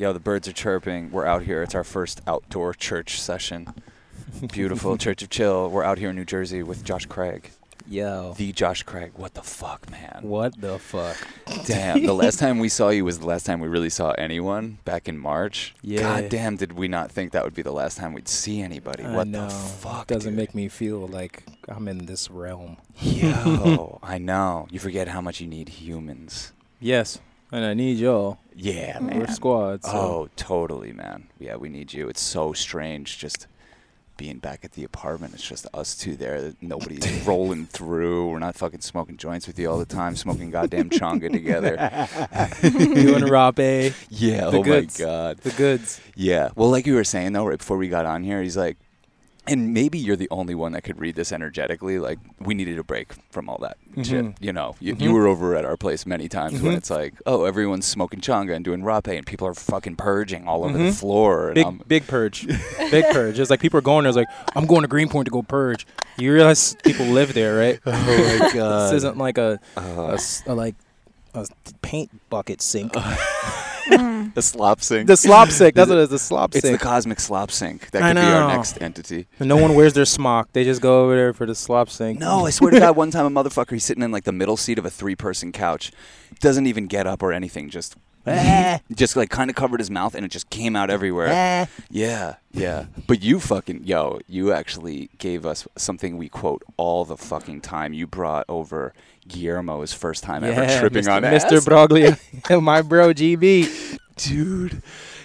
Yo, the birds are chirping. We're out here. It's our first outdoor church session. Beautiful Church of Chill. We're out here in New Jersey with Josh Craig. Yo. The Josh Craig. What the fuck, man? What the fuck? Damn. the last time we saw you was the last time we really saw anyone back in March. Yeah. God damn, did we not think that would be the last time we'd see anybody? I what know. the fuck? Doesn't dude? make me feel like I'm in this realm. Yo, I know. You forget how much you need humans. Yes, and I need y'all. Yeah, man. We're squads. So. Oh, totally, man. Yeah, we need you. It's so strange just being back at the apartment. It's just us two there. Nobody's rolling through. We're not fucking smoking joints with you all the time, smoking goddamn changa together. you and Rapé, Yeah, The oh goods. my god. the goods. Yeah. Well, like you were saying though, right before we got on here, he's like, and maybe you're the only one that could read this energetically. Like, we needed a break from all that shit. Mhm. You know, you, you Mhm. were over at our place many times when Mhm. it's like, oh, everyone's smoking changa and doing rapé, and people are fucking purging all over the Mhm. floor. And Big I'm, big purge, big purge. It's like people are going there. It's like I'm going to Greenpoint to go purge. You realize people live there, right? oh my god. This isn't like a, a Uh, s- a like a paint bucket sink. the slop sink. the slop sink. That's what it is. The slop sink. it's the cosmic slop sink. That I could be our next entity. And no one wears their smock. They just go over there for the slop sink. No, I swear to God, one time a motherfucker, he's sitting in like the middle seat of a three person couch, doesn't even get up or anything, just Eh. just like kind of covered his mouth and it just came out everywhere. Eh. Yeah, yeah. But you fucking, yo, you actually gave us something we quote all the fucking time. You brought over Guillermo's first time ever tripping Mr. on Mr. ass. Broglia, my bro GB. Dude.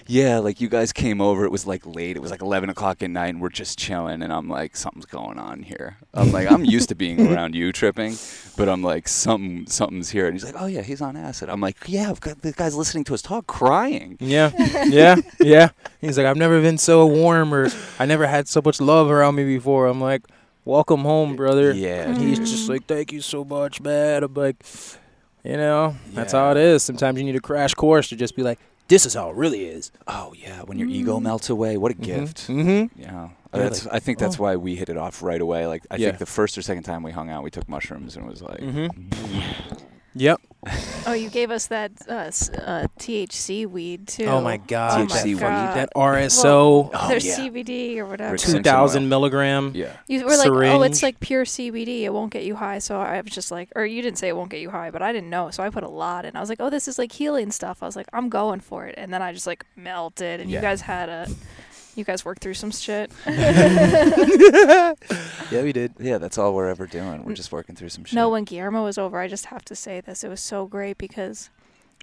Yeah, like you guys came over. It was like late. It was like 11 o'clock at night, and we're just chilling. And I'm like, something's going on here. I'm like, I'm used to being around you tripping, but I'm like, something, something's here. And he's like, oh yeah, he's on acid. I'm like, yeah, I've got the guy's listening to us talk, crying. Yeah, yeah, yeah. He's like, I've never been so warm, or I never had so much love around me before. I'm like, welcome home, brother. Yeah, And he's just like, thank you so much, man. I'm like, you know, that's how it is. Sometimes you need a crash course to just be like, this is how it really is. Oh yeah, when your ego melts away, what a gift. Mm-hmm. Yeah, that's. I think that's oh. why we hit it off right away. Like I Yeah. think the first or second time we hung out, we took mushrooms and it was like, Mm-hmm. Yep. Oh, you gave us that uh, uh, THC weed too. Oh my god. Oh my THC weed. That RSO, Oh, There's yeah. CBD or whatever. Rick two Simpson thousand oil. milligram. yeah, You were like, oh, it's like pure CBD. It won't get you high. So I was just like, or you didn't say it won't get you high, but I didn't know. So I put a lot in. I was like, oh, this is like healing stuff. I was like, I'm going for it. And then I just like melted. And Yeah. you guys had a, you guys worked through some shit. Yeah, we did. yeah. That's all we're ever doing. We're mm. just working through some shit. no, when Guillermo was over, I just have to say this. It was so great because,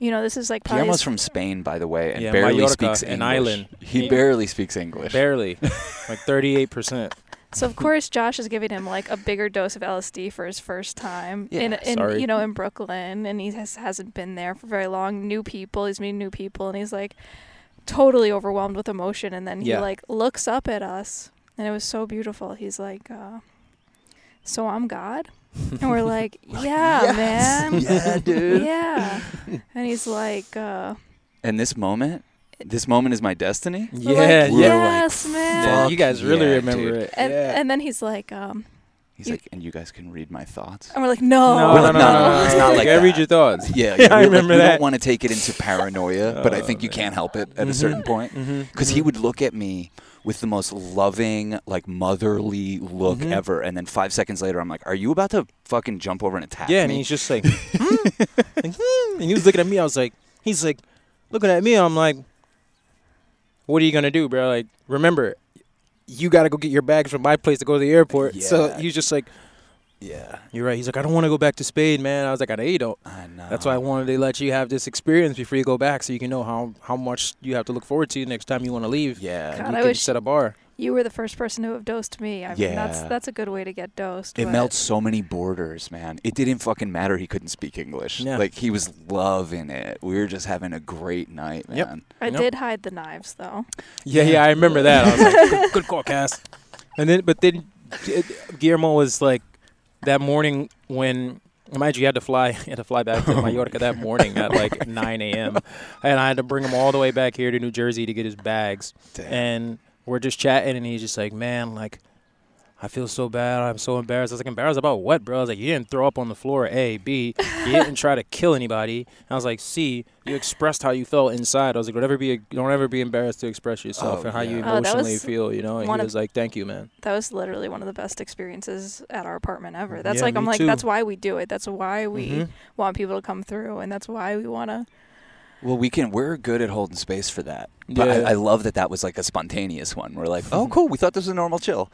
you know, this is like probably Guillermo's his- from Spain, by the way, and Yeah, barely Mallorca, speaks an English. island. He He- barely speaks English. Barely, like thirty-eight percent. So of course Josh is giving him like a bigger dose of LSD for his first time in, Yeah, in sorry. you know in Brooklyn, and he has, hasn't been there for very long. New people, he's meeting new people, and he's like totally overwhelmed with emotion. And then he Yeah. like looks up at us, and it was so beautiful. He's like, uh, "So I'm God," and we're like, "Yeah, man, yeah, dude. yeah." And he's like, uh, And this moment, this moment is my destiny. we're Yeah, like, We're yeah. like, "Yes, man." Yeah, you guys really yeah, remember dude. it. And, yeah. and then he's like, um, He's You- like, and you guys can read my thoughts. and we're like, "No, no, We're no, like, no, no, no, no, no, it's not like I read your thoughts. Yeah, Yeah, I we- like, remember we that. don't want to take it into paranoia, but I Oh, think you man. can't help it at a Mhm. certain point. Mm-hmm. Because he would look at me with the most loving, like motherly look Mhm. ever, and then five seconds later, I'm like, "Are you about to fucking jump over and attack Yeah, and he's just like, hmm? Like, hmm. and he was looking at me. I was like, he's like, looking at me. I'm like, what are you gonna do, bro? Like, remember, you got to go get your bags from my place to go to the airport. So he's just like, yeah, you're right. He's like, I don't want to go back to Spain, man. I was like, I know you don't. I know. That's why I wanted to let you have this experience before you go back, so you can know how how much you have to look forward to next time you want to leave. Yeah, God, And I you can wish- set a bar. You were the first person to have dosed me. I mean, that's that's a good way to get dosed. It but- melts so many borders, man. It didn't fucking matter he couldn't speak English. Yeah. Like he was loving it. We were just having a great night, man. Yep. I Yep. did hide the knives though. Yeah, yeah, I remember that. I was like, good, good call, Cass. And then, but then Guillermo was like that morning when. Mind you, you had to fly. You had to fly back to oh Mallorca that morning at like 9 a.m. And I had to bring him all the way back here to New Jersey to get his bags. Damn. And we're just chatting, and he's just like, "Man, like, I feel so bad. I'm so embarrassed. I was like, embarrassed about what, bro? I was like, you didn't throw up on the floor. A, B, you didn't try to kill anybody. And I was like, C, you expressed how you felt inside. I was like, don't ever be, don't ever be embarrassed to express yourself Oh, and how you yeah. Oh, that emotionally was feel. You know. And he one of- was like, thank you, man. That was literally one of the best experiences at our apartment ever. That's Yeah, like I'm me like too. that's why we do it. That's why we Mhm. want people to come through, and that's why we want to. Well, we can. We're good at holding space for that. But Yeah. I, I love that that was like a spontaneous one. We're like, oh, mm-hmm. cool. We thought this was a normal chill.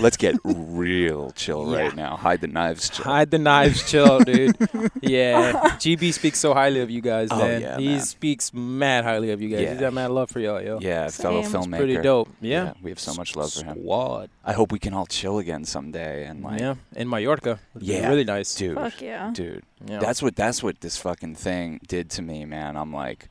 Let's get real chill Yeah. right now. Hide the knives. Chill. Hide the knives, chill, dude. Yeah, GB speaks so highly of you guys, Oh, man. yeah, he man. speaks mad highly of you guys. Yeah. He's got mad love for y'all, yo. Yeah, fellow Same. filmmaker. It's pretty dope. Yeah. we have so much love for him. Squad. I hope we can all chill again someday. And like, yeah, in Mallorca. It'd Yeah, really nice. dude, Fuck yeah. dude, Yeah. that's what that's what this fucking thing did to me, man. I'm like,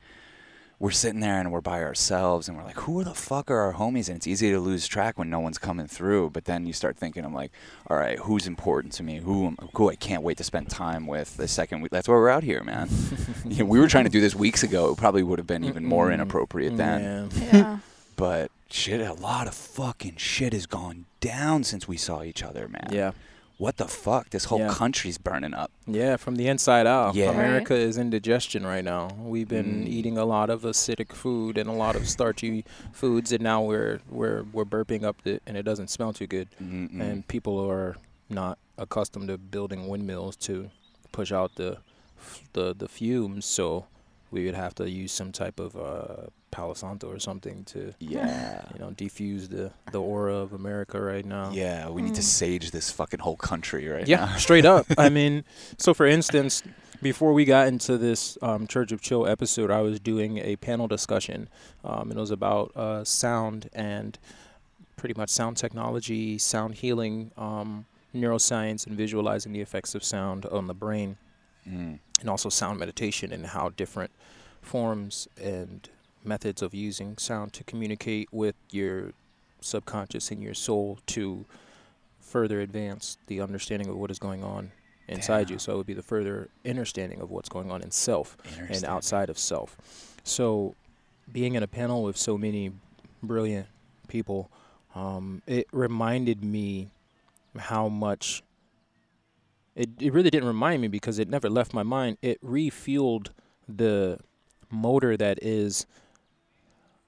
we're sitting there and we're by ourselves, and we're like, who the fuck are our homies? And it's easy to lose track when no one's coming through. But then you start thinking, I'm like, all right, who's important to me? Who am- who I can't wait to spend time with the second we That's why we're out here, man. you know, we were trying to do this weeks ago. It probably would have been even more inappropriate then. Yeah. Yeah. But shit, a lot of fucking shit has gone down since we saw each other, man. Yeah. What the fuck? This whole Yeah. country's burning up. Yeah, from the inside out. Yeah. America is indigestion right now. We've been Mm. eating a lot of acidic food and a lot of starchy foods, and now we're we're we're burping up it, and it doesn't smell too good. Mm-mm. And people are not accustomed to building windmills to push out the f- the the fumes. So we would have to use some type of uh, Palo Santo or something to yeah. you know defuse the the aura of America right now. Yeah, we need to Mm. sage this fucking whole country right Yeah, now. straight up. I mean, so for instance, before we got into this um, Church of Chill episode, I was doing a panel discussion. Um, and it was about uh, sound and pretty much sound technology, sound healing, um, neuroscience, and visualizing the effects of sound on the brain, Mm. and also sound meditation and how different forms and methods of using sound to communicate with your subconscious and your soul to further advance the understanding of what is going on inside you. So it would be the further understanding of what's going on in self and outside of self. So being in a panel with so many brilliant people, um, it reminded me how much it, it really didn't remind me because it never left my mind. It refueled the motor that is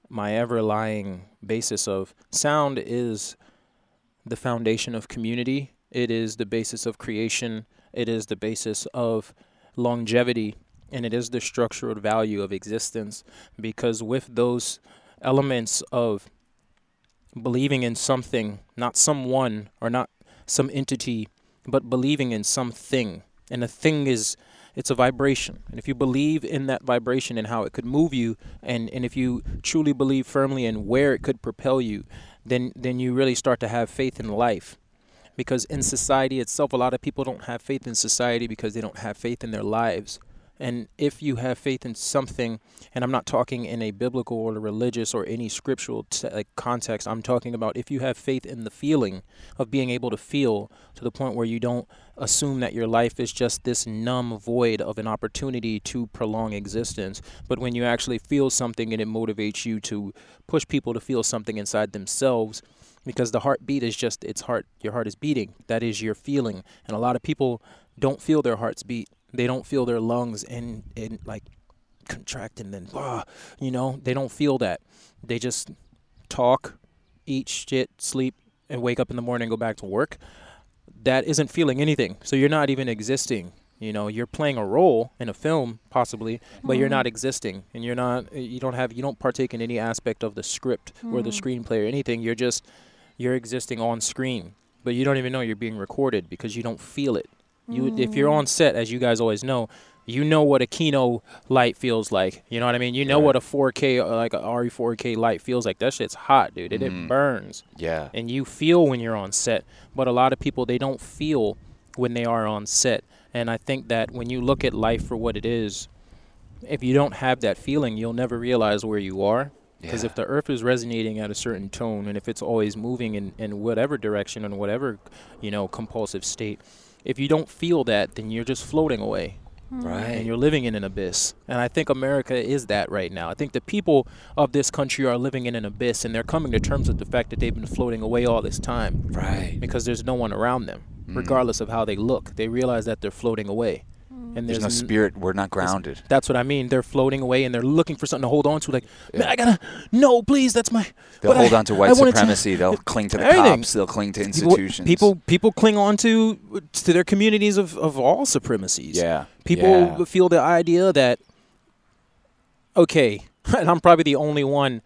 my ever lying basis of sound is the foundation of community. It is the basis of creation. It is the basis of longevity. And it is the structural value of existence. Because with those elements of believing in something, not someone or not some entity, but believing in something. And a thing is it's a vibration. And if you believe in that vibration and how it could move you and, and if you truly believe firmly in where it could propel you, then then you really start to have faith in life. Because in society itself a lot of people don't have faith in society because they don't have faith in their lives. And if you have faith in something, and I'm not talking in a biblical or religious or any scriptural t- context, I'm talking about if you have faith in the feeling of being able to feel to the point where you don't assume that your life is just this numb void of an opportunity to prolong existence, but when you actually feel something and it motivates you to push people to feel something inside themselves, because the heartbeat is just its heart, your heart is beating. That is your feeling, and a lot of people don't feel their hearts beat. They don't feel their lungs and and like contract and then ah, you know they don't feel that. They just talk, eat shit, sleep, and wake up in the morning and go back to work. That isn't feeling anything. So you're not even existing. You know, you're playing a role in a film possibly, but you're not existing, and you're not. You don't have. You don't partake in any aspect of the script or the screenplay or anything. You're just. You're existing on screen, but you don't even know you're being recorded because you don't feel it. You, if you're on set, as you guys always know, you know what a Kino light feels like. You know what I mean? You know Right. what a 4K, uh, like a ARRI 4K light feels like. That shit's hot, dude. It, it burns, Yeah. and you feel when you're on set. But a lot of people they don't feel when they are on set. And I think that when you look at life for what it is, if you don't have that feeling, you'll never realize where you are. Because Yeah. if the earth is resonating at a certain tone, and if it's always moving in, in whatever direction and whatever, you know, compulsive state, if you don't feel that, then you're just floating away. Mm. and you're living in an abyss. And I think America is that right now. I think the people of this country are living in an abyss, and they're coming to terms with the fact that they've been floating away all this time Right. because there's no one around them, Mm. regardless of how they look. They realize that they're floating away, Mm. and There's no spirit. We're not grounded. That's what I mean. They're floating away, and they're looking for something to hold on to. Like, man, Yeah. I gotta no, please. That's my. They'll hold I- on to white wanted to- supremacy. They'll cling to the Everything. cops. They'll cling to People, institutions. people, people cling on to to their communities of, of all supremacies. Yeah. People Yeah. feel the idea that, okay, and I'm probably the only one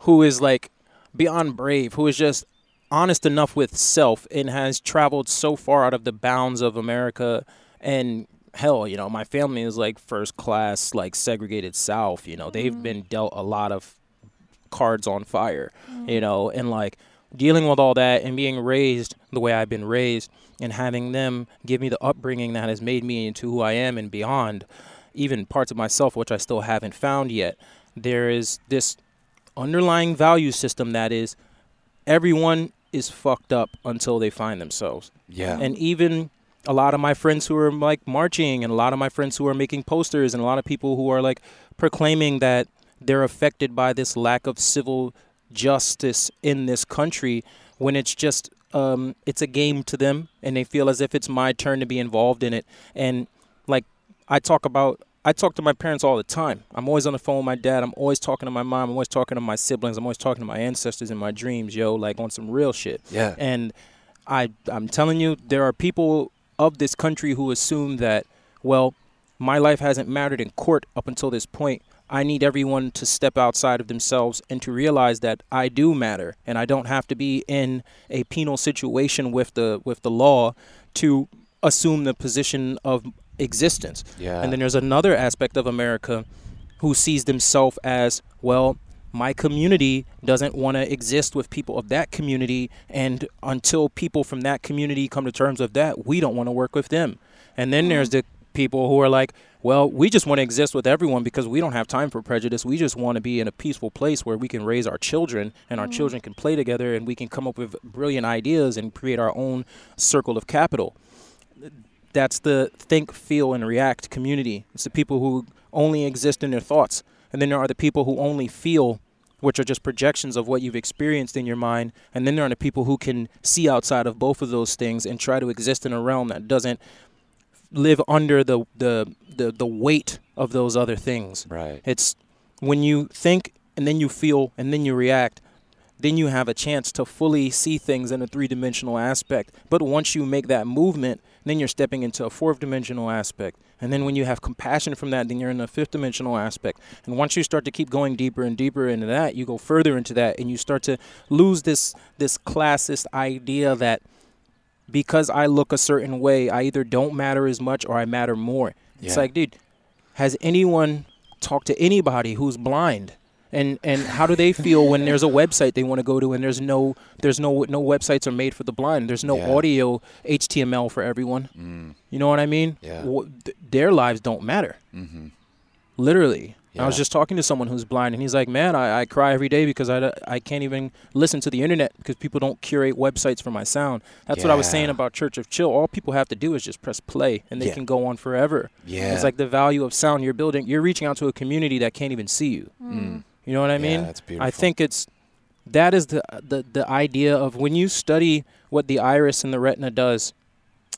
who is like beyond brave, who is just honest enough with self and has traveled so far out of the bounds of America and hell, you know, my family is like first class, like segregated South, you know, they've mm-hmm. been dealt a lot of cards on fire, mm-hmm. you know, and like dealing with all that and being raised the way I've been raised and having them give me the upbringing that has made me into who I am and beyond, even parts of myself which I still haven't found yet. There is this underlying value system that is everyone is fucked up until they find themselves. Yeah. And even a lot of my friends who are like marching and a lot of my friends who are making posters and a lot of people who are like proclaiming that they're affected by this lack of civil justice in this country when it's just um, it's a game to them and they feel as if it's my turn to be involved in it. And like i talk about i talk to my parents all the time. I'm always on the phone with my dad. I'm always talking to my mom. I'm always talking to my siblings. I'm always talking to my ancestors in my dreams yo like on some real shit. Yeah. and I I'm telling you, there are people of this country who assume that, well, my life hasn't mattered in court up until this point. I need everyone to step outside of themselves and to realize that I do matter and I don't have to be in a penal situation with the with the law to assume the position of existence. Yeah. And then there's another aspect of America who sees themselves as, well, my community doesn't want to exist with people of that community. And until people from that community come to terms with that, we don't want to work with them. And then there's the people who are like, well, we just want to exist with everyone because we don't have time for prejudice. We just want to be in a peaceful place where we can raise our children and our children can play together and we can come up with brilliant ideas and create our own circle of capital that's the think, feel, and react community. It's the people who only exist in their thoughts. And then there are the people who only feel, which are just projections of what you've experienced in your mind. And then there are the people who can see outside of both of those things and try to exist in a realm that doesn't live under the, the, the, the weight of those other things. right. It's when you think and then you feel and then you react, then you have a chance to fully see things in a three dimensional aspect. But once you make that movement, then you're stepping into a fourth dimensional aspect. And then when you have compassion from that, then you're in a fifth dimensional aspect. And once you start to keep going deeper and deeper into that, you go further into that and you start to lose this this classist idea that because I look a certain way, I either don't matter as much or I matter more. It's like, dude, has anyone talked to anybody who's blind? And and how do they feel when there's a website they want to go to and there's no there's no no websites are made for the blind. There's no Yeah. audio HTML for everyone. Mm. You know what I mean? Yeah. Th- their lives don't matter. Mm-hmm. Literally. I was just talking to someone who's blind, and he's like, "Man, I, I cry every day because I, I can't even listen to the internet because people don't curate websites for my sound." That's what I was saying about Church of Chill. All people have to do is just press play, and they Yeah. can go on forever. Yeah. It's like the value of sound you're building. You're reaching out to a community that can't even see you. Mm. You know what I mean? That's beautiful. I think it's that is the the the idea of when you study what the iris and the retina does,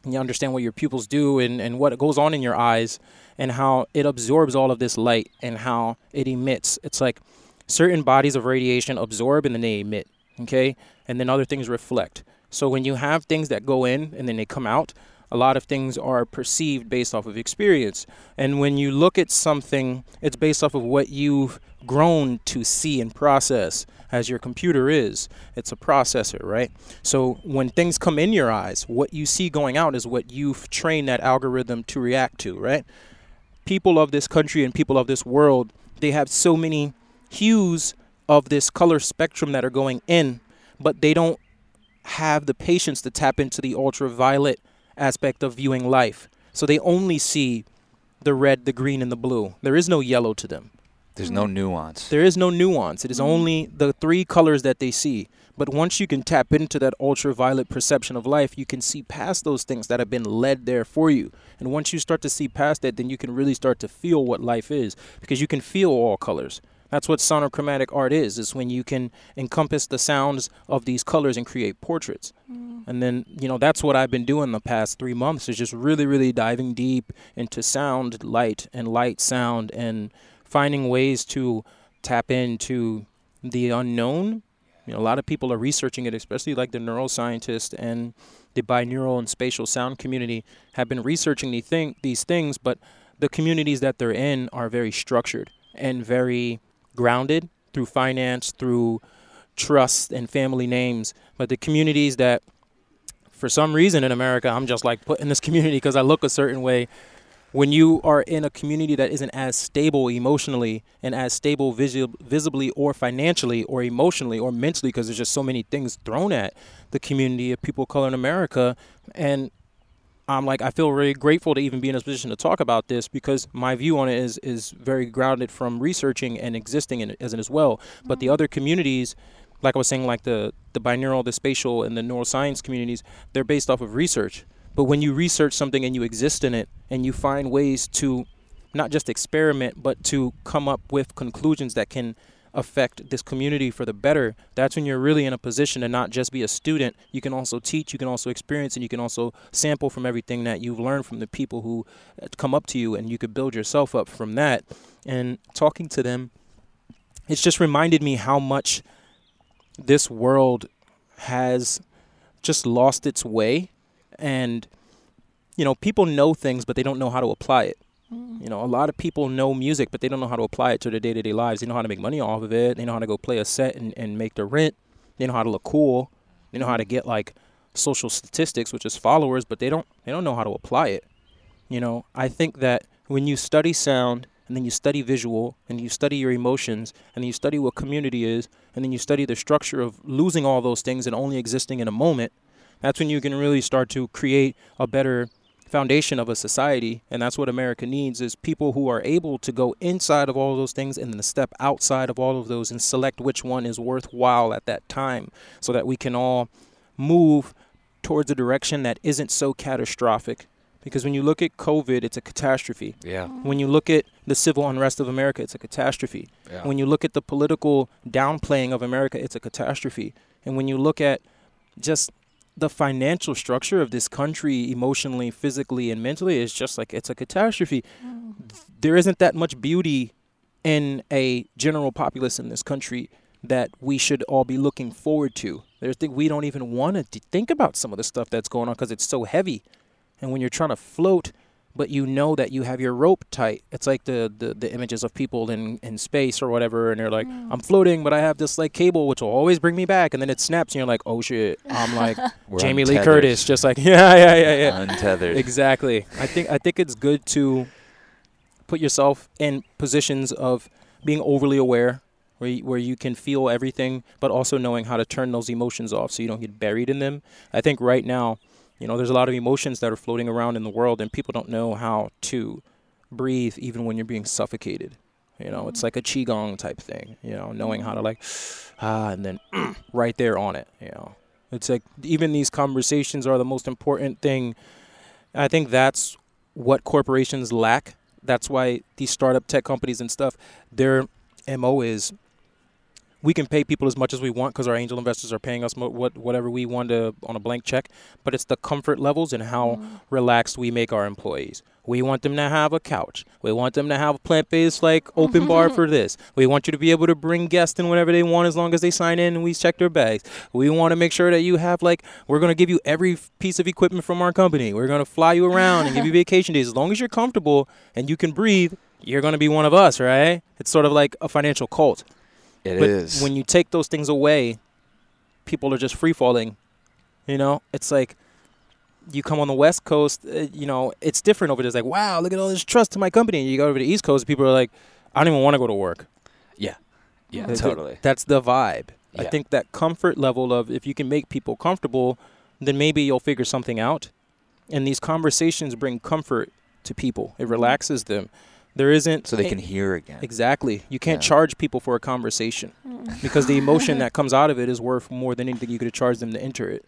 and you understand what your pupils do and and what goes on in your eyes and how it absorbs all of this light and how it emits. It's like certain bodies of radiation absorb and then they emit, okay? And then other things reflect. So when you have things that go in and then they come out, a lot of things are perceived based off of experience. And when you look at something, it's based off of what you've grown to see and process as your computer is. It's a processor, right? So when things come in your eyes, what you see going out is what you've trained that algorithm to react to, right? People of this country and people of this world, they have so many hues of this color spectrum that are going in, but they don't have the patience to tap into the ultraviolet aspect of viewing life. So they only see the red, the green, and the blue. There is no yellow to them. There's no nuance. There is no nuance. It is mm. only the three colors that they see. But once you can tap into that ultraviolet perception of life, you can see past those things that have been led there for you. And once you start to see past that, then you can really start to feel what life is because you can feel all colors. That's what sonochromatic art is, is when you can encompass the sounds of these colors and create portraits. Mm. And then, you know, that's what I've been doing the past three months is just really, really diving deep into sound, light, and light sound and finding ways to tap into the unknown. You know, a lot of people are researching it, especially like the neuroscientists and the binaural and spatial sound community have been researching these, thing, these things, but the communities that they're in are very structured and very grounded through finance, through trust and family names. But the communities that, for some reason in America, I'm just like put in this community because I look a certain way. When you are in a community that isn't as stable emotionally and as stable visi- visibly or financially or emotionally or mentally, because there's just so many things thrown at the community of people of color in America, and I'm like I feel really grateful to even be in a position to talk about this because my view on it is is very grounded from researching and existing in it as, as well. But the mm-hmm. other communities, like I was saying, like the the binaural, the spatial, and the neuroscience communities, they're based off of research. But when you research something and you exist in it and you find ways to not just experiment but to come up with conclusions that can affect this community for the better, that's when you're really in a position to not just be a student. You can also teach, you can also experience, and you can also sample from everything that you've learned from the people who uh, come up to you, and you could build yourself up from that. And talking to them, it's just reminded me how much this world has just lost its way. And, you know, people know things, but they don't know how to apply it. Mm. You know, a lot of people know music, but they don't know how to apply it to their day to day lives. They know how to make money off of it. They know how to go play a set and, and make their rent. They know how to look cool. They know how to get like social statistics, which is followers, but they don't they don't know how to apply it. You know, I think that when you study sound and then you study visual and you study your emotions and you study what community is and then you study the structure of losing all those things and only existing in a moment, that's when you can really start to create a better foundation of a society and that's what america needs is people who are able to go inside of all those things and then step outside of all of those and select which one is worthwhile at that time so that we can all move towards a direction that isn't so catastrophic. Because when you look at covid it's a catastrophe. Yeah. When you look at the civil unrest of america it's a catastrophe. Yeah. when you look at the political downplaying of america it's a catastrophe. And when you look at just the financial structure of this country emotionally physically and mentally is just like it's a catastrophe. Mm. there isn't that much beauty in a general populace in this country that we should all be looking forward to. There's things we don't even want to think about some of the stuff that's going on because it's so heavy. And when you're trying to float but you know that you have your rope tight. It's like the, the, the images of people in, in space or whatever, and they're like, mm. I'm floating, but I have this like cable which will always bring me back, and then it snaps, and you're like, oh shit. I'm like Jamie untethered. Lee Curtis, just like yeah, yeah, yeah, yeah. Untethered. Exactly. I think I think it's good to put yourself in positions of being overly aware. Where you, where you can feel everything, but also knowing how to turn those emotions off so you don't get buried in them. I think right now, you know, there's a lot of emotions that are floating around in the world, and people don't know how to breathe even when you're being suffocated. You know, it's mm-hmm. like a qigong type thing. You know, knowing how to like ah, and then right there on it. You know, it's like even these conversations are the most important thing. I think that's what corporations lack. That's why these startup tech companies and stuff, their mo is we can pay people as much as we want because our angel investors are paying us mo- what whatever we want to on a blank check. But it's the comfort levels and how mm. relaxed we make our employees. We want them to have a couch. We want them to have a plant-based like open bar for this. We want you to be able to bring guests in whenever they want as long as they sign in and we check their bags. We want to make sure that you have like we're going to give you every piece of equipment from our company. We're going to fly you around and give you vacation days as long as you're comfortable and you can breathe. You're going to be one of us, right? It's sort of like a financial cult. It but is. When you take those things away, people are just free falling. You know, it's like you come on the West Coast, uh, you know, it's different over there. It's like, wow, look at all this trust to my company. And you go over to the East Coast, people are like, I don't even want to go to work. Yeah. Yeah, that's totally. that's the vibe. Yeah. I think that comfort level of if you can make people comfortable, then maybe you'll figure something out. And these conversations bring comfort to people. It relaxes them. There isn't so they can hear again. Exactly. You can't yeah. charge people for a conversation. Mm. because the emotion that comes out of it is worth more than anything you could have charged them to enter it.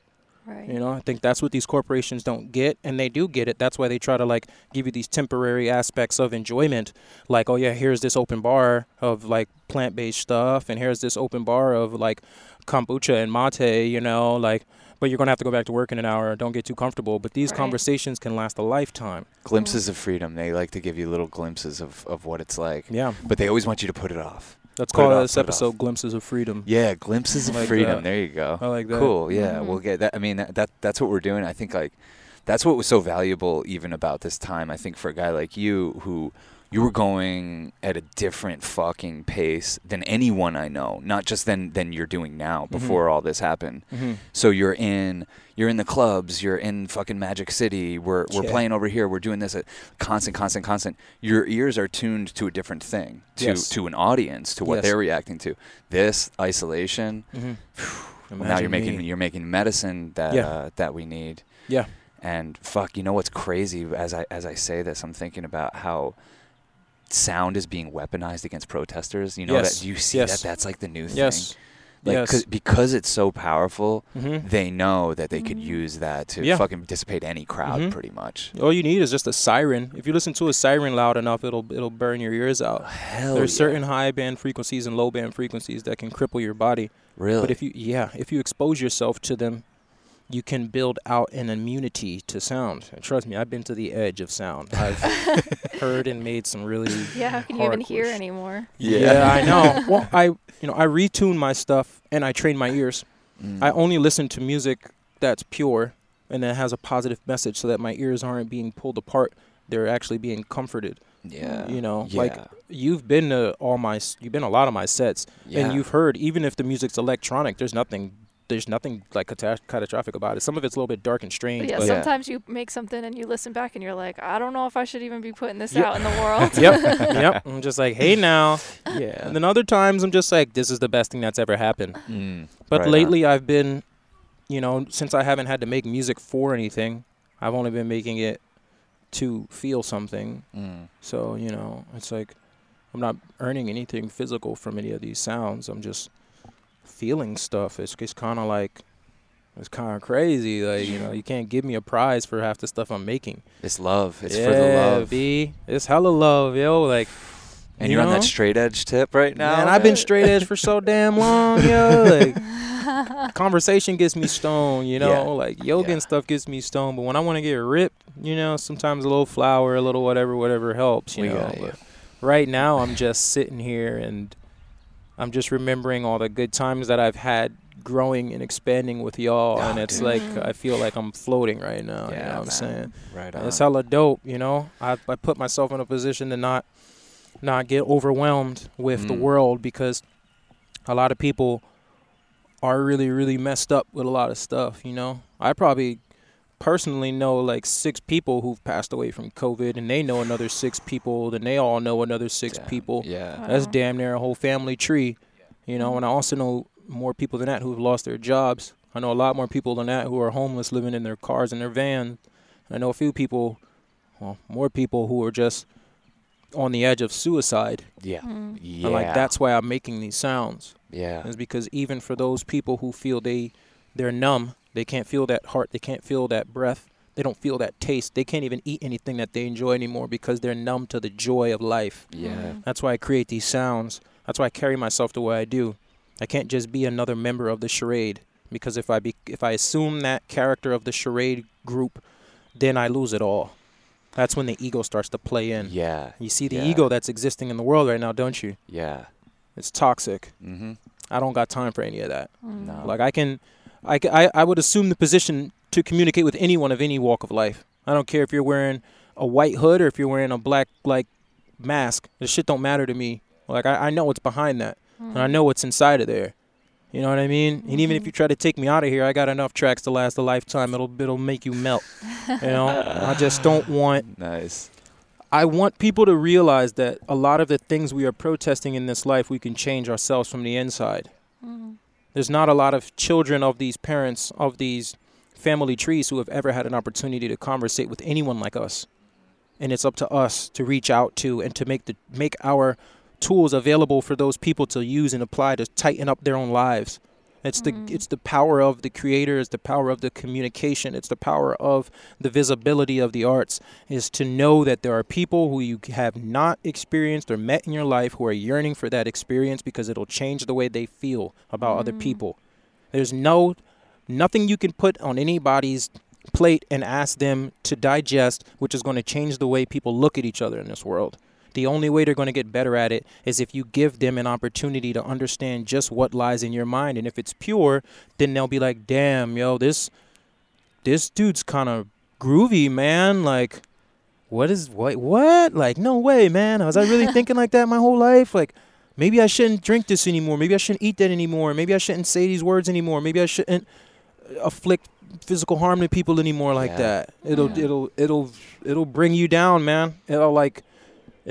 Right. You know, I think that's what these corporations don't get, and they do get it. That's why they try to like give you these temporary aspects of enjoyment, like, oh yeah, here's this open bar of like plant-based stuff, and here's this open bar of like kombucha and mate. You know, like, but you're gonna have to go back to work in an hour. Don't get too comfortable. But these Right. conversations can last a lifetime. Glimpses of freedom. They like to give you little glimpses of, of what it's like. Yeah, But they always want you to put it off. let's Put call off, this episode "Glimpses of Freedom." Yeah, glimpses of Like freedom. that. There you go. I like that. Cool. Yeah, Mhm. we'll get that. I mean, that, that that's what we're doing. I think like that's what was so valuable even about this time. I think for a guy like you who you were going at a different fucking pace than anyone I know, not just than than you're doing now Mm-hmm. before all this happened. hmm So you're in you're in the clubs, you're in fucking Magic City. We're we're Yeah. playing over here. We're doing this at constant, constant, constant. Your ears are tuned to a different thing, to Yes. to an audience, to what Yes. they're reacting to. This isolation. hmm Well, now you're making you're making medicine that Yeah. uh, that we need. Yeah. And fuck, you know what's crazy? As I as I say this, I'm thinking about how sound is being weaponized against protesters. You know Yes. that you see Yes. that that's like the new thing. Yes. Like yes. 'cause- because it's so powerful, hmm they know that they could Mhm. use that to Yeah. fucking dissipate any crowd Mhm. pretty much. All you need is just a siren. If you listen to a siren loud enough, it'll it'll burn your ears out. Hell There's yeah. certain high band frequencies and low band frequencies that can cripple your body. really But if you yeah, if you expose yourself to them, you can build out an immunity to sound. And trust me, I've been to the edge of sound. I've heard and made some really Yeah, how can you even hardcore hear sh- anymore? Yeah, I know. Well, I you know, I retune my stuff and I train my ears. Mm. I only listen to music that's pure and that has a positive message so that my ears aren't being pulled apart. They're actually being comforted. yeah. you know, yeah. like, You've been to all my you've been a lot of my sets yeah. and you've heard even if the music's electronic, there's nothing there's nothing like catastrophic about it. Some of it's a little bit dark and strange, But yeah, but Yeah. sometimes you make something and you listen back and you're like, I don't know if I should even be putting this Yep. out in the world. yep, yep. I'm just like, hey now. yeah. And then other times I'm just like, this is the best thing that's ever happened. Mm. But Right on. lately I've been, you know, since I haven't had to make music for anything, I've only been making it to feel something. Mm. So, you know, it's like I'm not earning anything physical from any of these sounds. I'm just feeling stuff. It's it's kind of like it's kind of crazy. Like, you know, you can't give me a prize for half the stuff I'm making. It's love. It's yeah, for the love. B. It's hella love, yo. Like, and you you're on that straight edge tip right now. Man, I've been straight edge for so damn long, yo. Like, conversation gets me stoned, you know. Yeah. Like yoga Yeah. and stuff gets me stoned, but when I want to get ripped, you know, sometimes a little flour, a little whatever, whatever helps, you We know. got you. But right now, I'm just sitting here and I'm just remembering all the good times that I've had growing and expanding with y'all, Oh, and it's dude. like Mhm. I feel like I'm floating right now. you Yeah, know what I'm saying? Right on. It's hella dope, you know. I I put myself in a position to not not get overwhelmed with the Mm. world because a lot of people are really really messed up with a lot of stuff, you know. I probably personally know like six people who've passed away from COVID and they know another six people, then they all know another six Damn. people. Yeah. That's damn near a whole family tree. You know, and I also know more people than that who've lost their jobs. I know a lot more people than that who are homeless living in their cars and their vans. I know a few people, well, more people who are just on the edge of suicide. Yeah. Mm. Yeah. And like that's why I'm making these sounds. Yeah. Is because even for those people who feel they they're numb, they can't feel that heart, they can't feel that breath, they don't feel that taste. They can't even eat anything that they enjoy anymore because they're numb to the joy of life. Yeah. Mm. That's why I create these sounds. That's why I carry myself the way I do. I can't just be another member of the charade because if I be if I assume that character of the charade group, then I lose it all. That's when the ego starts to play in. Yeah. You see the Yeah. ego that's existing in the world right now, don't you? Yeah. It's toxic. Mm-hmm. I don't got time for any of that. Mm. No. Like I can, I, I, I would assume the position to communicate with anyone of any walk of life. I don't care if you're wearing a white hood or if you're wearing a black like mask. The shit don't matter to me. Like I, I know what's behind that, and I Mm. know what's inside of there. You know what I mean? And even if you try to take me out of here, I got enough tracks to last a lifetime. It'll it'll make you melt. You know, I just don't want Nice. I want people to realize that a lot of the things we are protesting in this life, we can change ourselves from the inside. Mm. There's not a lot of children of these parents, of these family trees, who have ever had an opportunity to conversate with anyone like us. And it's up to us to reach out to and to make the make our tools available for those people to use and apply to tighten up their own lives. It's the Mm. it's the power of the creator, it's the power of the communication, it's the power of the visibility of the arts is to know that there are people who you have not experienced or met in your life who are yearning for that experience because it'll change the way they feel about other Mm. people. There's no nothing you can put on anybody's plate and ask them to digest, which is going to change the way people look at each other in this world. The only way they're going to get better at it is if you give them an opportunity to understand just what lies in your mind. And if it's pure, then they'll be like, "Damn, yo, this this dude's kind of groovy, man. Like, what is what what? Like, no way, man. Was I really thinking like that my whole life? Like, maybe I shouldn't drink this anymore. Maybe I shouldn't eat that anymore. Maybe I shouldn't say these words anymore. Maybe I shouldn't uh, afflict physical harm to people anymore like Yeah. that. It'll Yeah. it'll it'll it'll bring you down, man. It'll like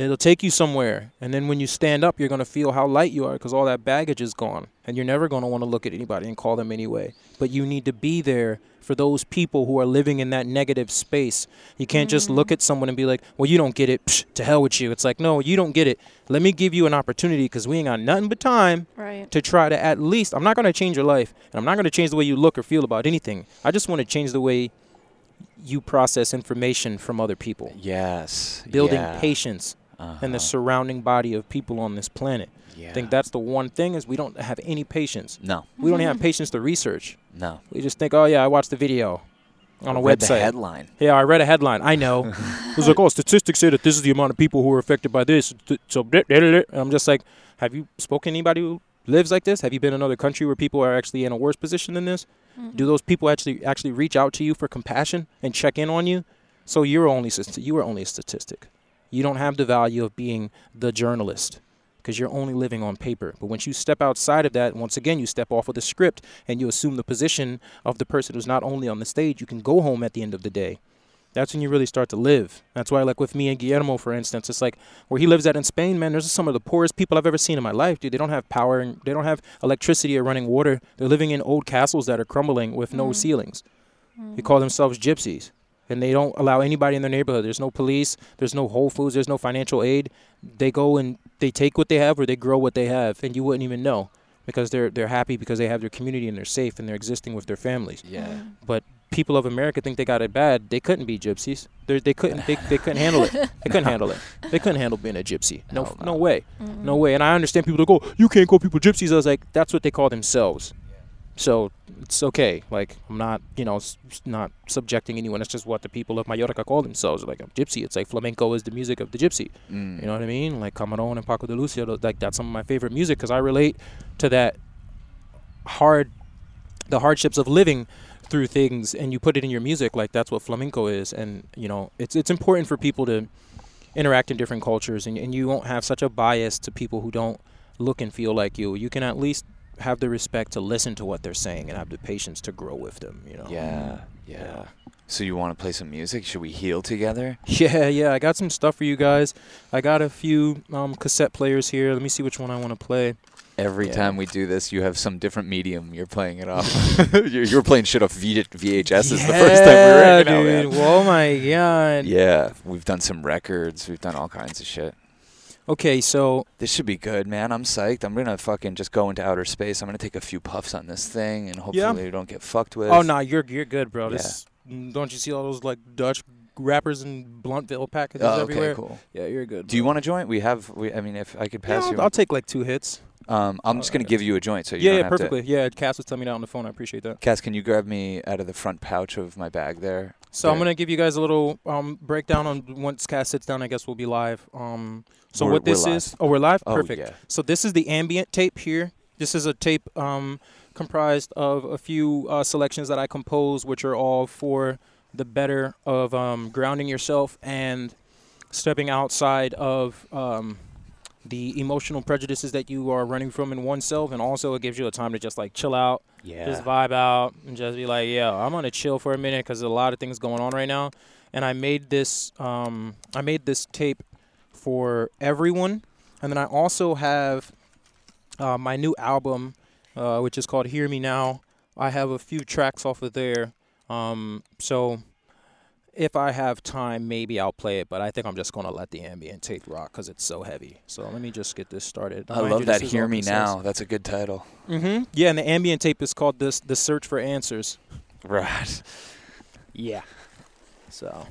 it'll take you somewhere. And then when you stand up, you're going to feel how light you are because all that baggage is gone. And you're never going to want to look at anybody and call them anyway. But you need to be there for those people who are living in that negative space. You can't just look mm. at someone and be like, well, you don't get it. Psh, to hell with you. It's like, no, you don't get it. Let me give you an opportunity because we ain't got nothing but time Right. to try to at least I'm not going to change your life and I'm not going to change the way you look or feel about anything. I just want to change the way you process information from other people. Yes. Building yeah. patience uh-huh. and the surrounding body of people on this planet. yeah. I think that's the one thing is we don't have any patience. no, We don't have patience to research. no. We just think, "Oh yeah, I watched the video on a I read website." The headline. Yeah, I read a headline. I know. it was like, oh, statistics say that this is the amount of people who are affected by this. So, I'm just like, have you spoken to anybody who lives like this? Have you been in another country where people are actually in a worse position than this? Do those people actually actually reach out to you for compassion and check in on you? So you're only st- you are only a statistic. You don't have the value of being the journalist because you're only living on paper. But once you step outside of that, once again, you step off of the script and you assume the position of the person who's not only on the stage, you can go home at the end of the day. That's when you really start to live. That's why, like with me and Guillermo, for instance, it's like where he lives at in Spain, man. There's some of the poorest people I've ever seen in my life, dude. They don't have power and they don't have electricity or running water. They're living in old castles that are crumbling with no Mm. ceilings. They call themselves gypsies, and they don't allow anybody in their neighborhood. There's no police. There's no Whole Foods. There's no financial aid. They go and they take what they have or they grow what they have, and you wouldn't even know because they're they're happy because they have their community and they're safe and they're existing with their families Yeah. but people of America think they got it bad. They couldn't be gypsies. They they couldn't they, they couldn't handle it. They couldn't handle it. They couldn't handle being a gypsy. No no no. way. No way. And I understand people that oh, go, you can't call people gypsies. I was like, that's what they call themselves. So it's okay. Like I'm not, you know, not subjecting anyone. It's just what the people of Mallorca call themselves. Like I'm gypsy. It's like flamenco is the music of the gypsy. Mm. You know what I mean? Like Camarón and Paco de Lucia, like that's some of my favorite music because I relate to that hard, the hardships of living through things, and you put it in your music. Like that's what flamenco is, and you know, it's it's important for people to interact in different cultures, and and you won't have such a bias to people who don't look and feel like you. You can at least have the respect to listen to what they're saying and have the patience to grow with them. You know? Yeah. Yeah. So you want to play some music? Should we heal together? Yeah, yeah. I got some stuff for you guys. I got a few um, cassette players here. Let me see which one I want to play. Every Yeah. time we do this, you have some different medium you're playing it off. you're, you're playing shit off v- VHS. is the first time we were Yeah, hanging out, man. dude. Oh my god. Yeah, we've done some records. We've done all kinds of shit. Okay, so This should be good, man. I'm psyched. I'm gonna fucking just go into outer space. I'm gonna take a few puffs on this thing, and hopefully we don't get fucked with. oh no, you're you're good, bro. Yeah. This don't you see all those like Dutch wrappers in Bluntville packages Oh, okay, everywhere? cool. Yeah, you're good. Do you want a joint? We have. We. I mean, if I could Yeah, pass I'll, you. I'll take like two hits. um, I'm just gonna uh, give you a joint, so you yeah, don't yeah, have perfectly. Yeah, Cass was telling me that on the phone. I appreciate that. Cass, can you grab me out of the front pouch of my bag there? So I'm gonna give you guys a little um, breakdown on once Cass sits down. I guess we'll be live. Um, so We're- what this is? Oh, we're live. Oh, Perfect. yeah. So this is the ambient tape here. This is a tape um, comprised of a few uh, selections that I compose, which are all for the better of um, grounding yourself and stepping outside of um, the emotional prejudices that you are running from in oneself, and also it gives you a time to just like chill out, Yeah. just vibe out, and just be like, yeah, I'm gonna chill for a minute because a lot of things going on right now. And I made this, um, I made this tape for everyone, and then I also have uh, my new album, uh, which is called "Hear Me Now." I have a few tracks off of there, um, so if I have time, maybe I'll play it, but I think I'm just gonna let the ambient tape rock because it's so heavy. So let me just get this started. I love that. Hear me now. That's a good title. Mm-hmm. Yeah, and the ambient tape is called this the search for answers. Right. Yeah. So.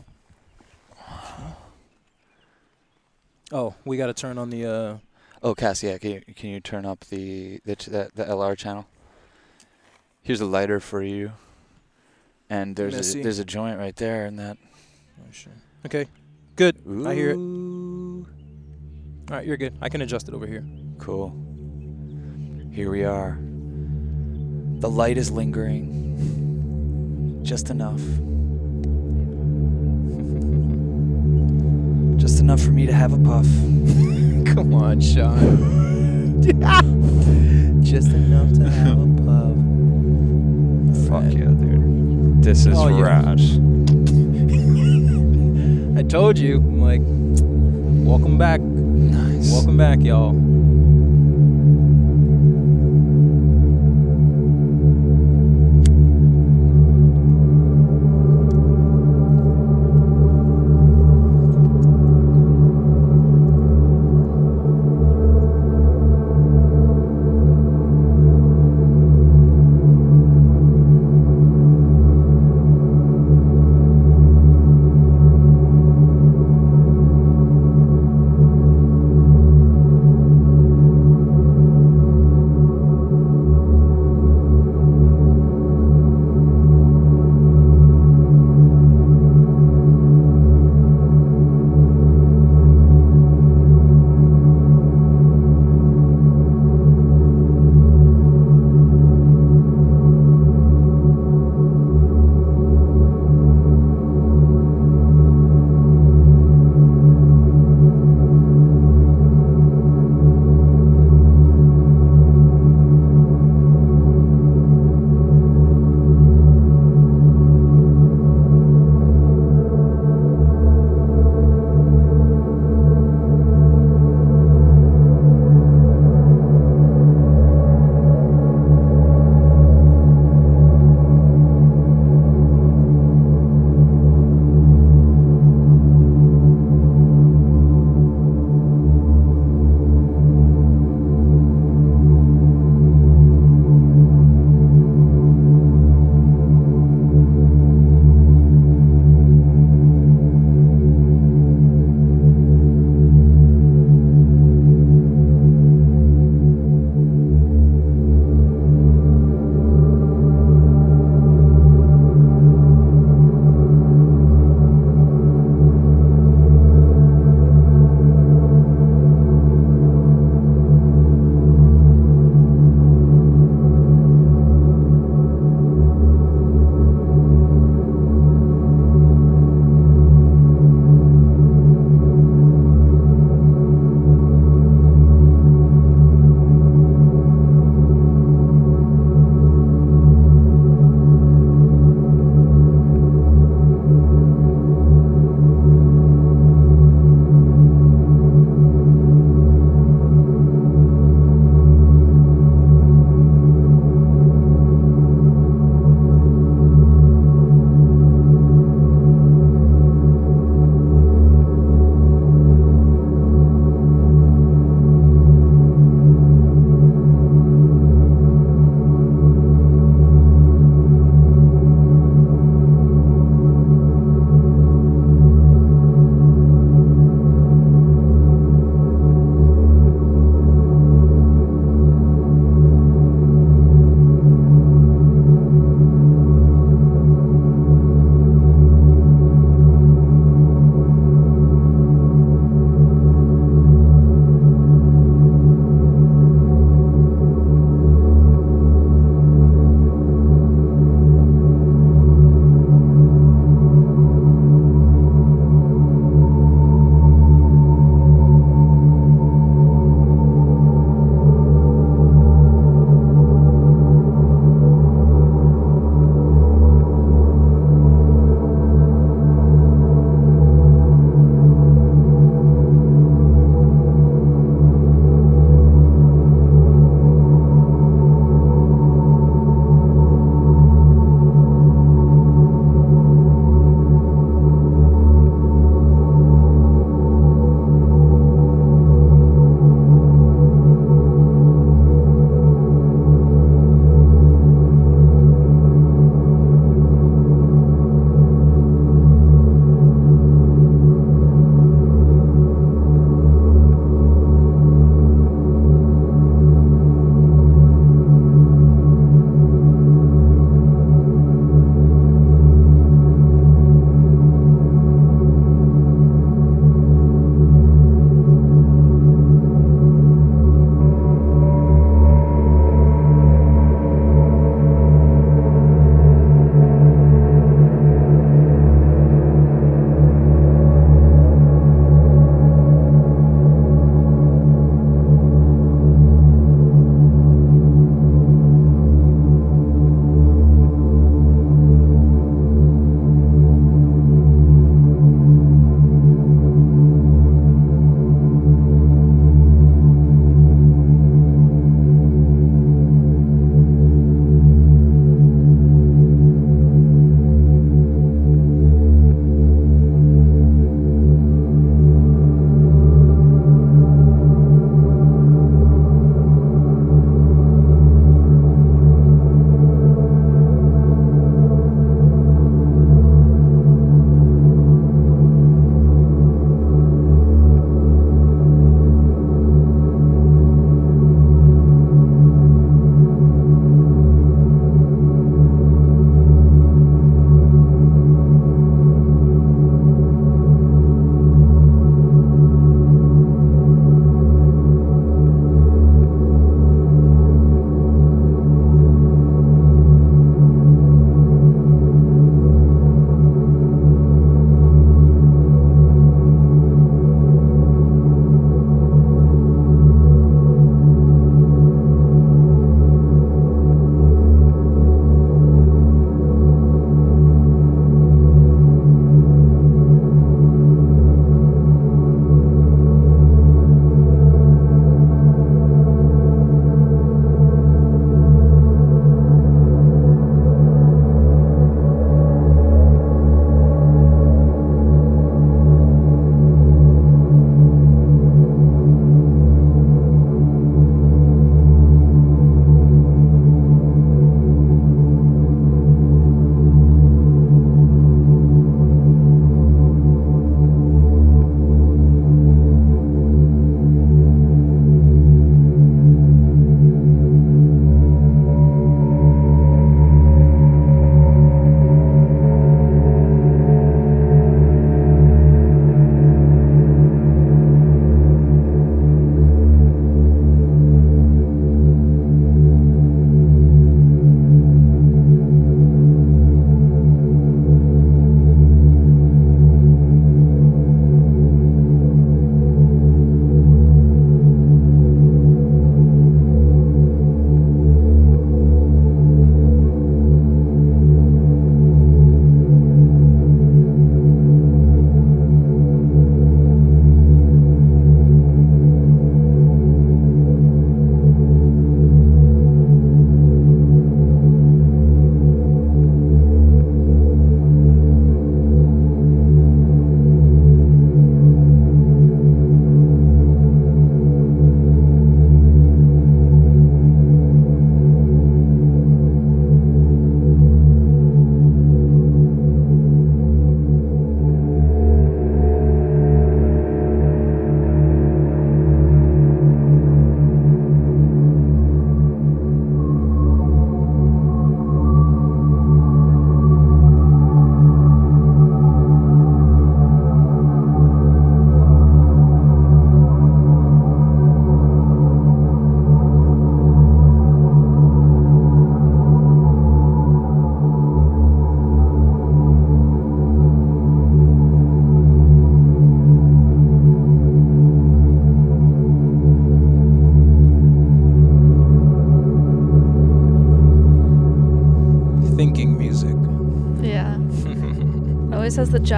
Oh, we got to turn on the. uh Oh, Cass, yeah. Can you, can you turn up the the the, the LR channel? Here's a lighter for you. And there's Messy. a, there's a joint right there in that. Oh. Okay. Good. I hear it. All right, you're good. I can adjust it over here. Cool. Here we are. The light is lingering. Just enough. Just enough for me to have a puff. Come on, Sean. Just enough to have a puff. Fuck yeah, dude. This is Oh, yeah. rad. I told you. I'm like, welcome back. Nice. Welcome back, y'all.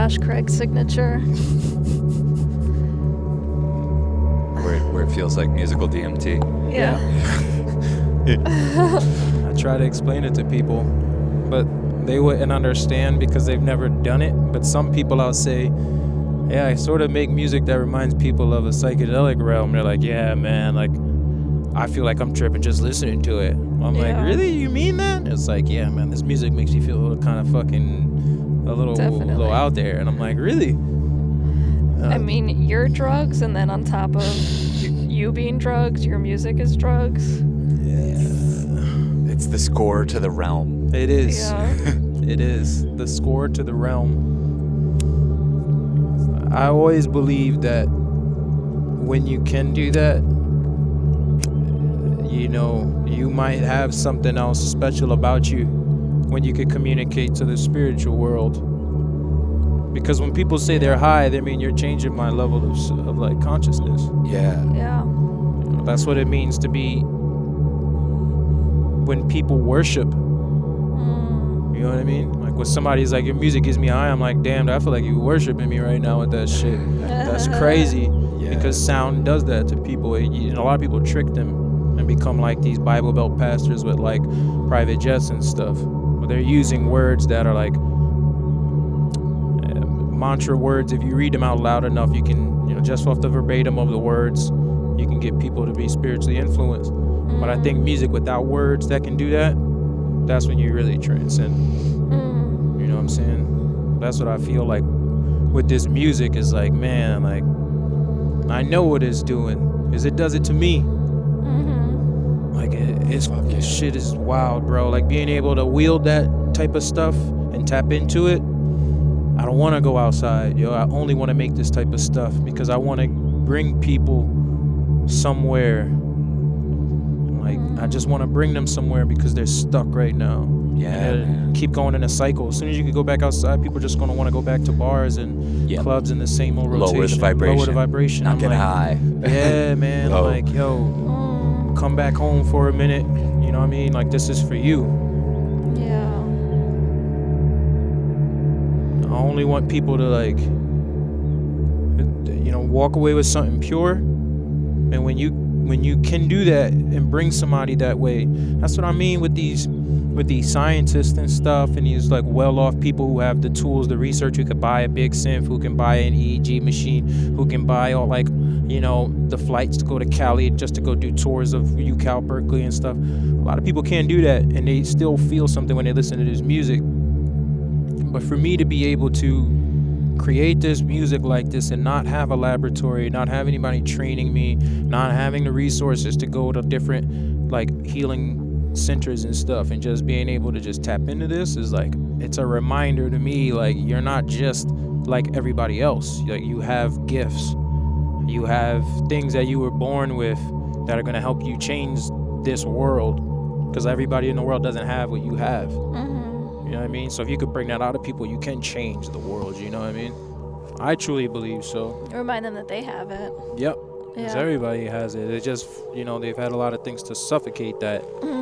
Josh Craig signature. Where it, where it feels like musical DMT. Yeah. I try to explain it to people, but they wouldn't understand because they've never done it. But some people I'll say, yeah, I sort of make music that reminds people of a psychedelic realm. They're like, yeah, man, like I feel like I'm tripping just listening to it. I'm like, really? You mean that? It's like, yeah, man, this music makes you feel kind of fucking a little, Definitely. little out there. And I'm like, really? Uh, I mean, you're drugs, and then on top of you being drugs, your music is drugs. Yeah. It's the score to the realm. it is. Yeah. It is the score to the realm. I always believe that when you can do that, you know, you might have something else special about you when you can communicate to the spiritual world. Because when people say they're high, they mean you're changing my level of, of like consciousness. Yeah. Yeah. That's what it means to be when people worship Mm. You know what I mean? Like when somebody's like, your music gives me high, I'm like, damn, I feel like you worshiping me right now with that shit. That's crazy Yeah. because sound does that to people. It- you- and a lot of people trick them and become like these Bible Belt pastors with like private jets and stuff. They're using words that are like uh, mantra words. If you read them out loud enough, you can, you know, just off the verbatim of the words, you can get people to be spiritually influenced. But I think music without words that can do that, that's when you really transcend. Mm. You know what I'm saying? That's what I feel like with this music is like, man, like I know what it's doing. Is it does it to me. Mhm. Like it, it's this shit is wild, bro. Like being able to wield that type of stuff and tap into it. I don't want to go outside, yo. I only want to make this type of stuff because I want to bring people somewhere. Like I just want to bring them somewhere because they're stuck right now. Yeah, keep going in a cycle. As soon as you can go back outside, people are just gonna want to go back to bars and Yep. clubs in the same old Lower the rotation. Lower vibration. the vibration. Not I'm get like, high. Yeah, man. I'm like, yo. Come back home for a minute. You know what I mean? Like this is for you. Yeah. I only want people to like, you know, walk away with something pure. And when you when you can do that and bring somebody that way, that's what I mean with these with these scientists and stuff and these like well-off people who have the tools, the research, who could buy a big synth, who can buy an EEG machine, who can buy all like, you know, the flights to go to Cali just to go do tours of UCal, Berkeley and stuff. A lot of people can't do that and they still feel something when they listen to this music. But for me to be able to create this music like this and not have a laboratory, not have anybody training me, not having the resources to go to different like healing centers and stuff and just being able to just tap into this is like it's a reminder to me like you're not just like everybody else. Like you have gifts. You have things that you were born with that are going to help you change this world because everybody in the world doesn't have what you have. Mhm. You know what I mean? So if you could bring that out of people, you can change the world. You know what I mean? I truly believe so. Remind them that they have it. Yep. Because Yeah. everybody has it. It's just, you know, they've had a lot of things to suffocate that. Mm.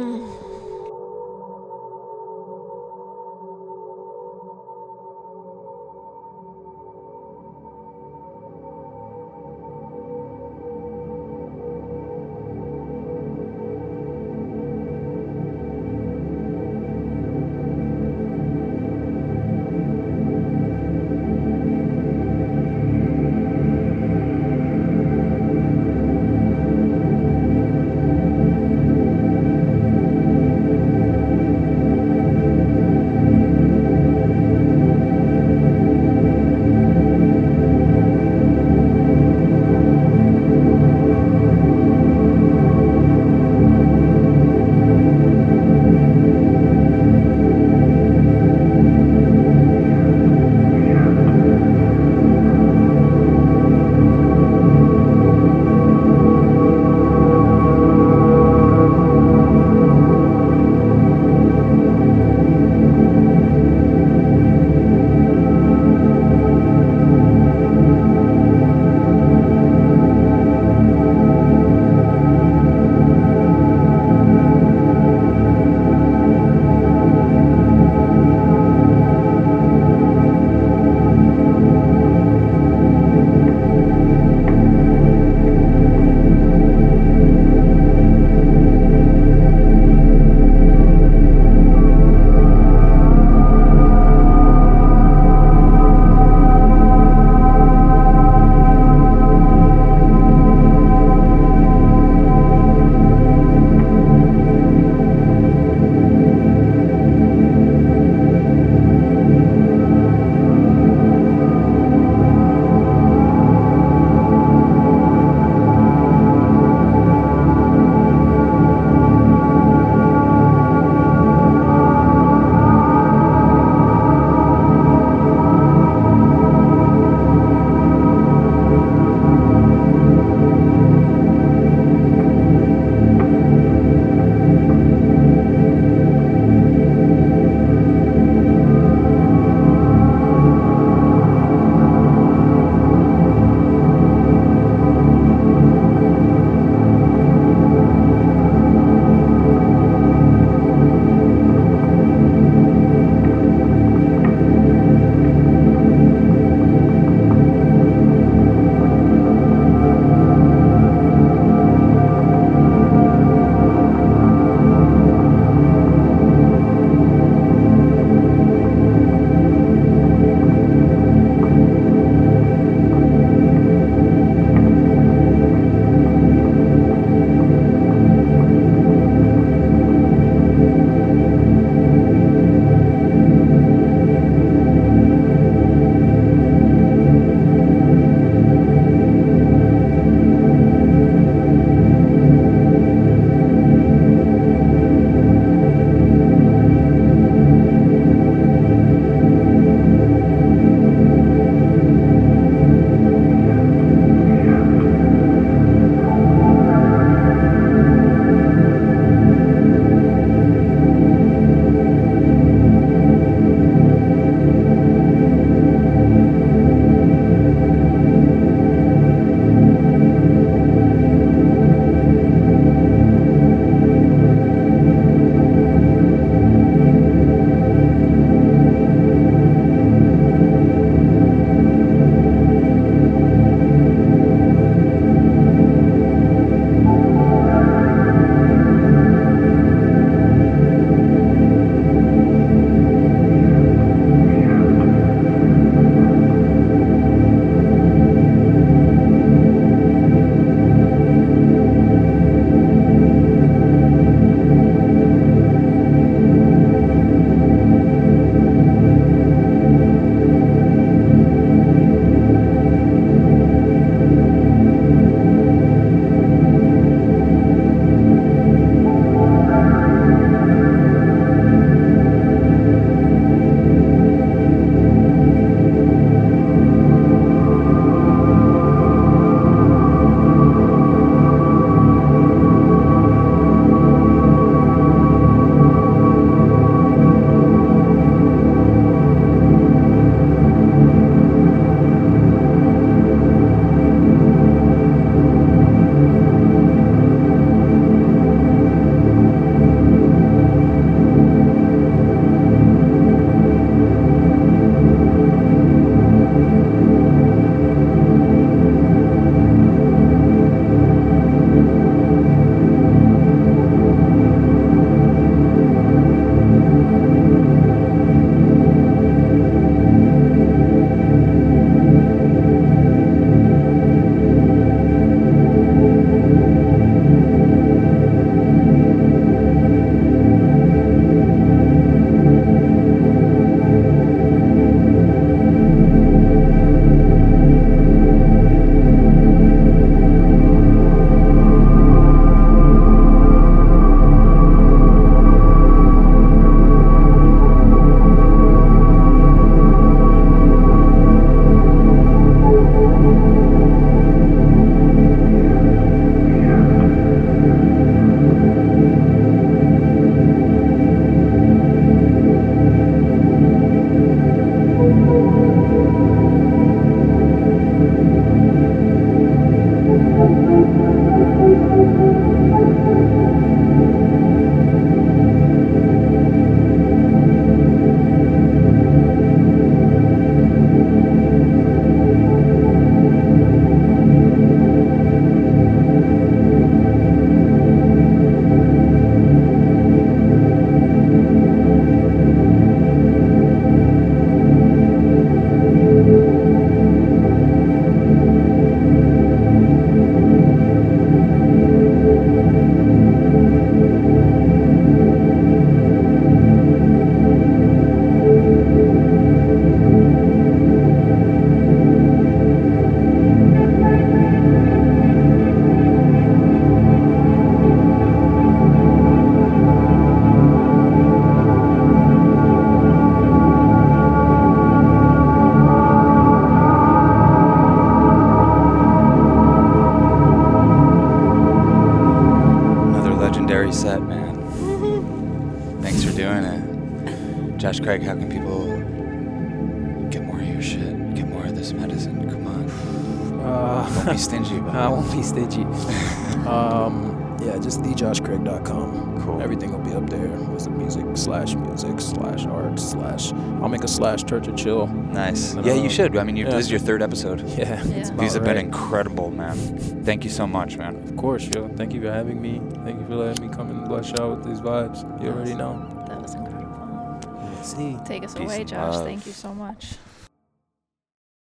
Church of Chill. Nice. And, Yeah, you um, should. I mean, you yeah. this is your third episode. Yeah, Yeah. it's These about have been incredible, man. Thank you so much, man. Of course, yo. Thank you for having me. Thank you for letting me come and bless y'all with these vibes. You already know. That was incredible. See. Take us Peace away, Josh. love. Thank you so much.